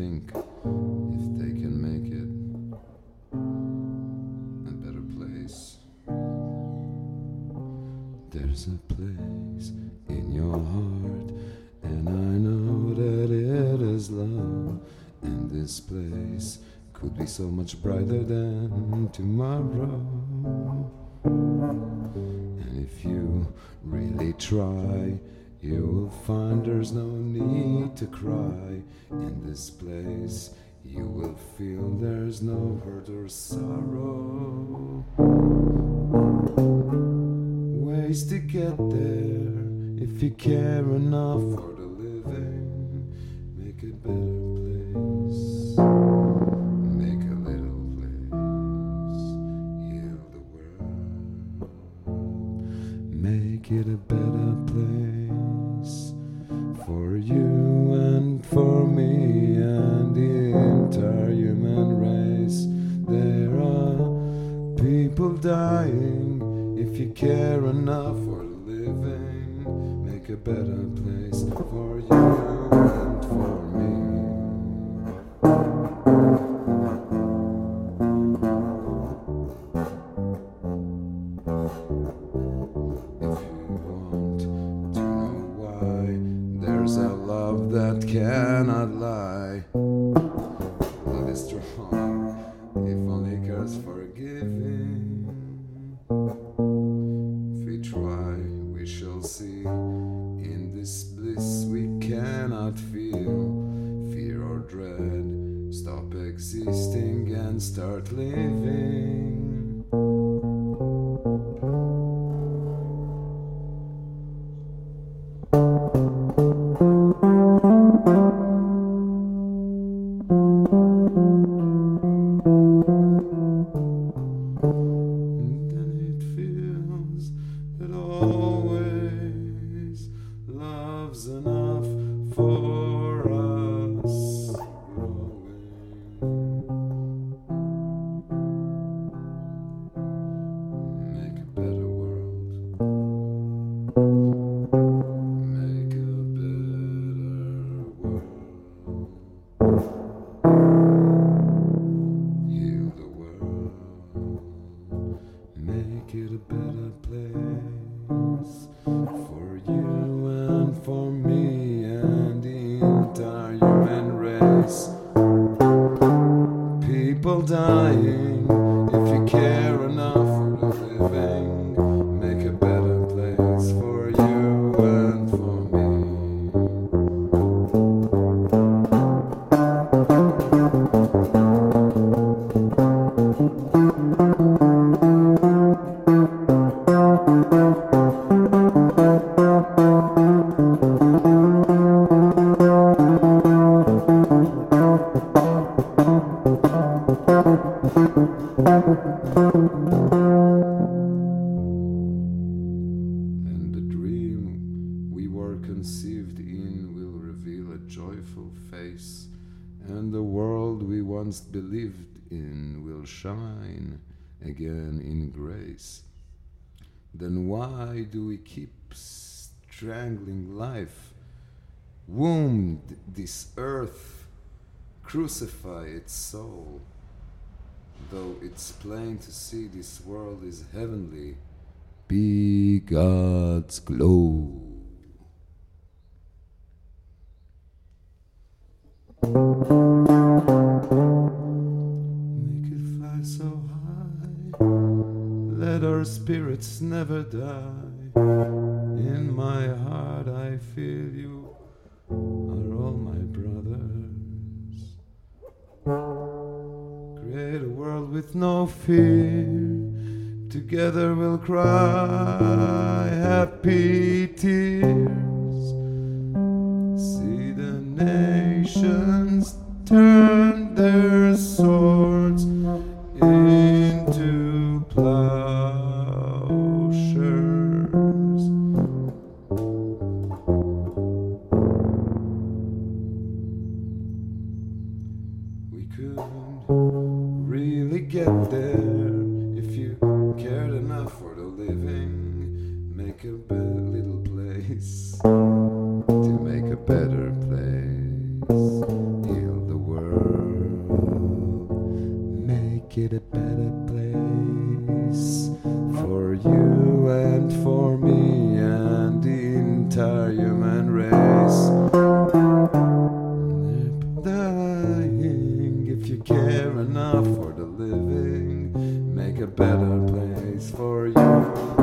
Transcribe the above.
think if they can make it a better place? There's a place in your heart and I know that it is love. And this place could be so much brighter than tomorrow. And if you really try, you will find there's no need to cry. In this place, you will feel there's no hurt or sorrow. Ways to get there if you care enough for the living. Make a better place. Make a little place. Heal the world. Make it a better place for you and for me and the entire human race. There are people dying if you care enough for living. Make a better place for you love that cannot lie. Love is strong, if only cares forgiving. If we try, we shall see. In this bliss we cannot feel fear or dread. Stop existing and start living. For us, make a better world. Make a better world. Heal the world. Make it a better place for you and for me People dying if you care enough conceived in will reveal a joyful face, and the world we once believed in will shine again in grace. Then why do we keep strangling life, wound this earth, crucify its soul? Though it's plain to see this world is heavenly, be God's glow. Make it fly so high, let our spirits never die. In my heart, I feel you are all my brothers. Create a world with no fear. Together we'll cry happy tears. Nations turn their swords into plowshares. We could really get there if you cared enough for the living. Make a little place a better place for you.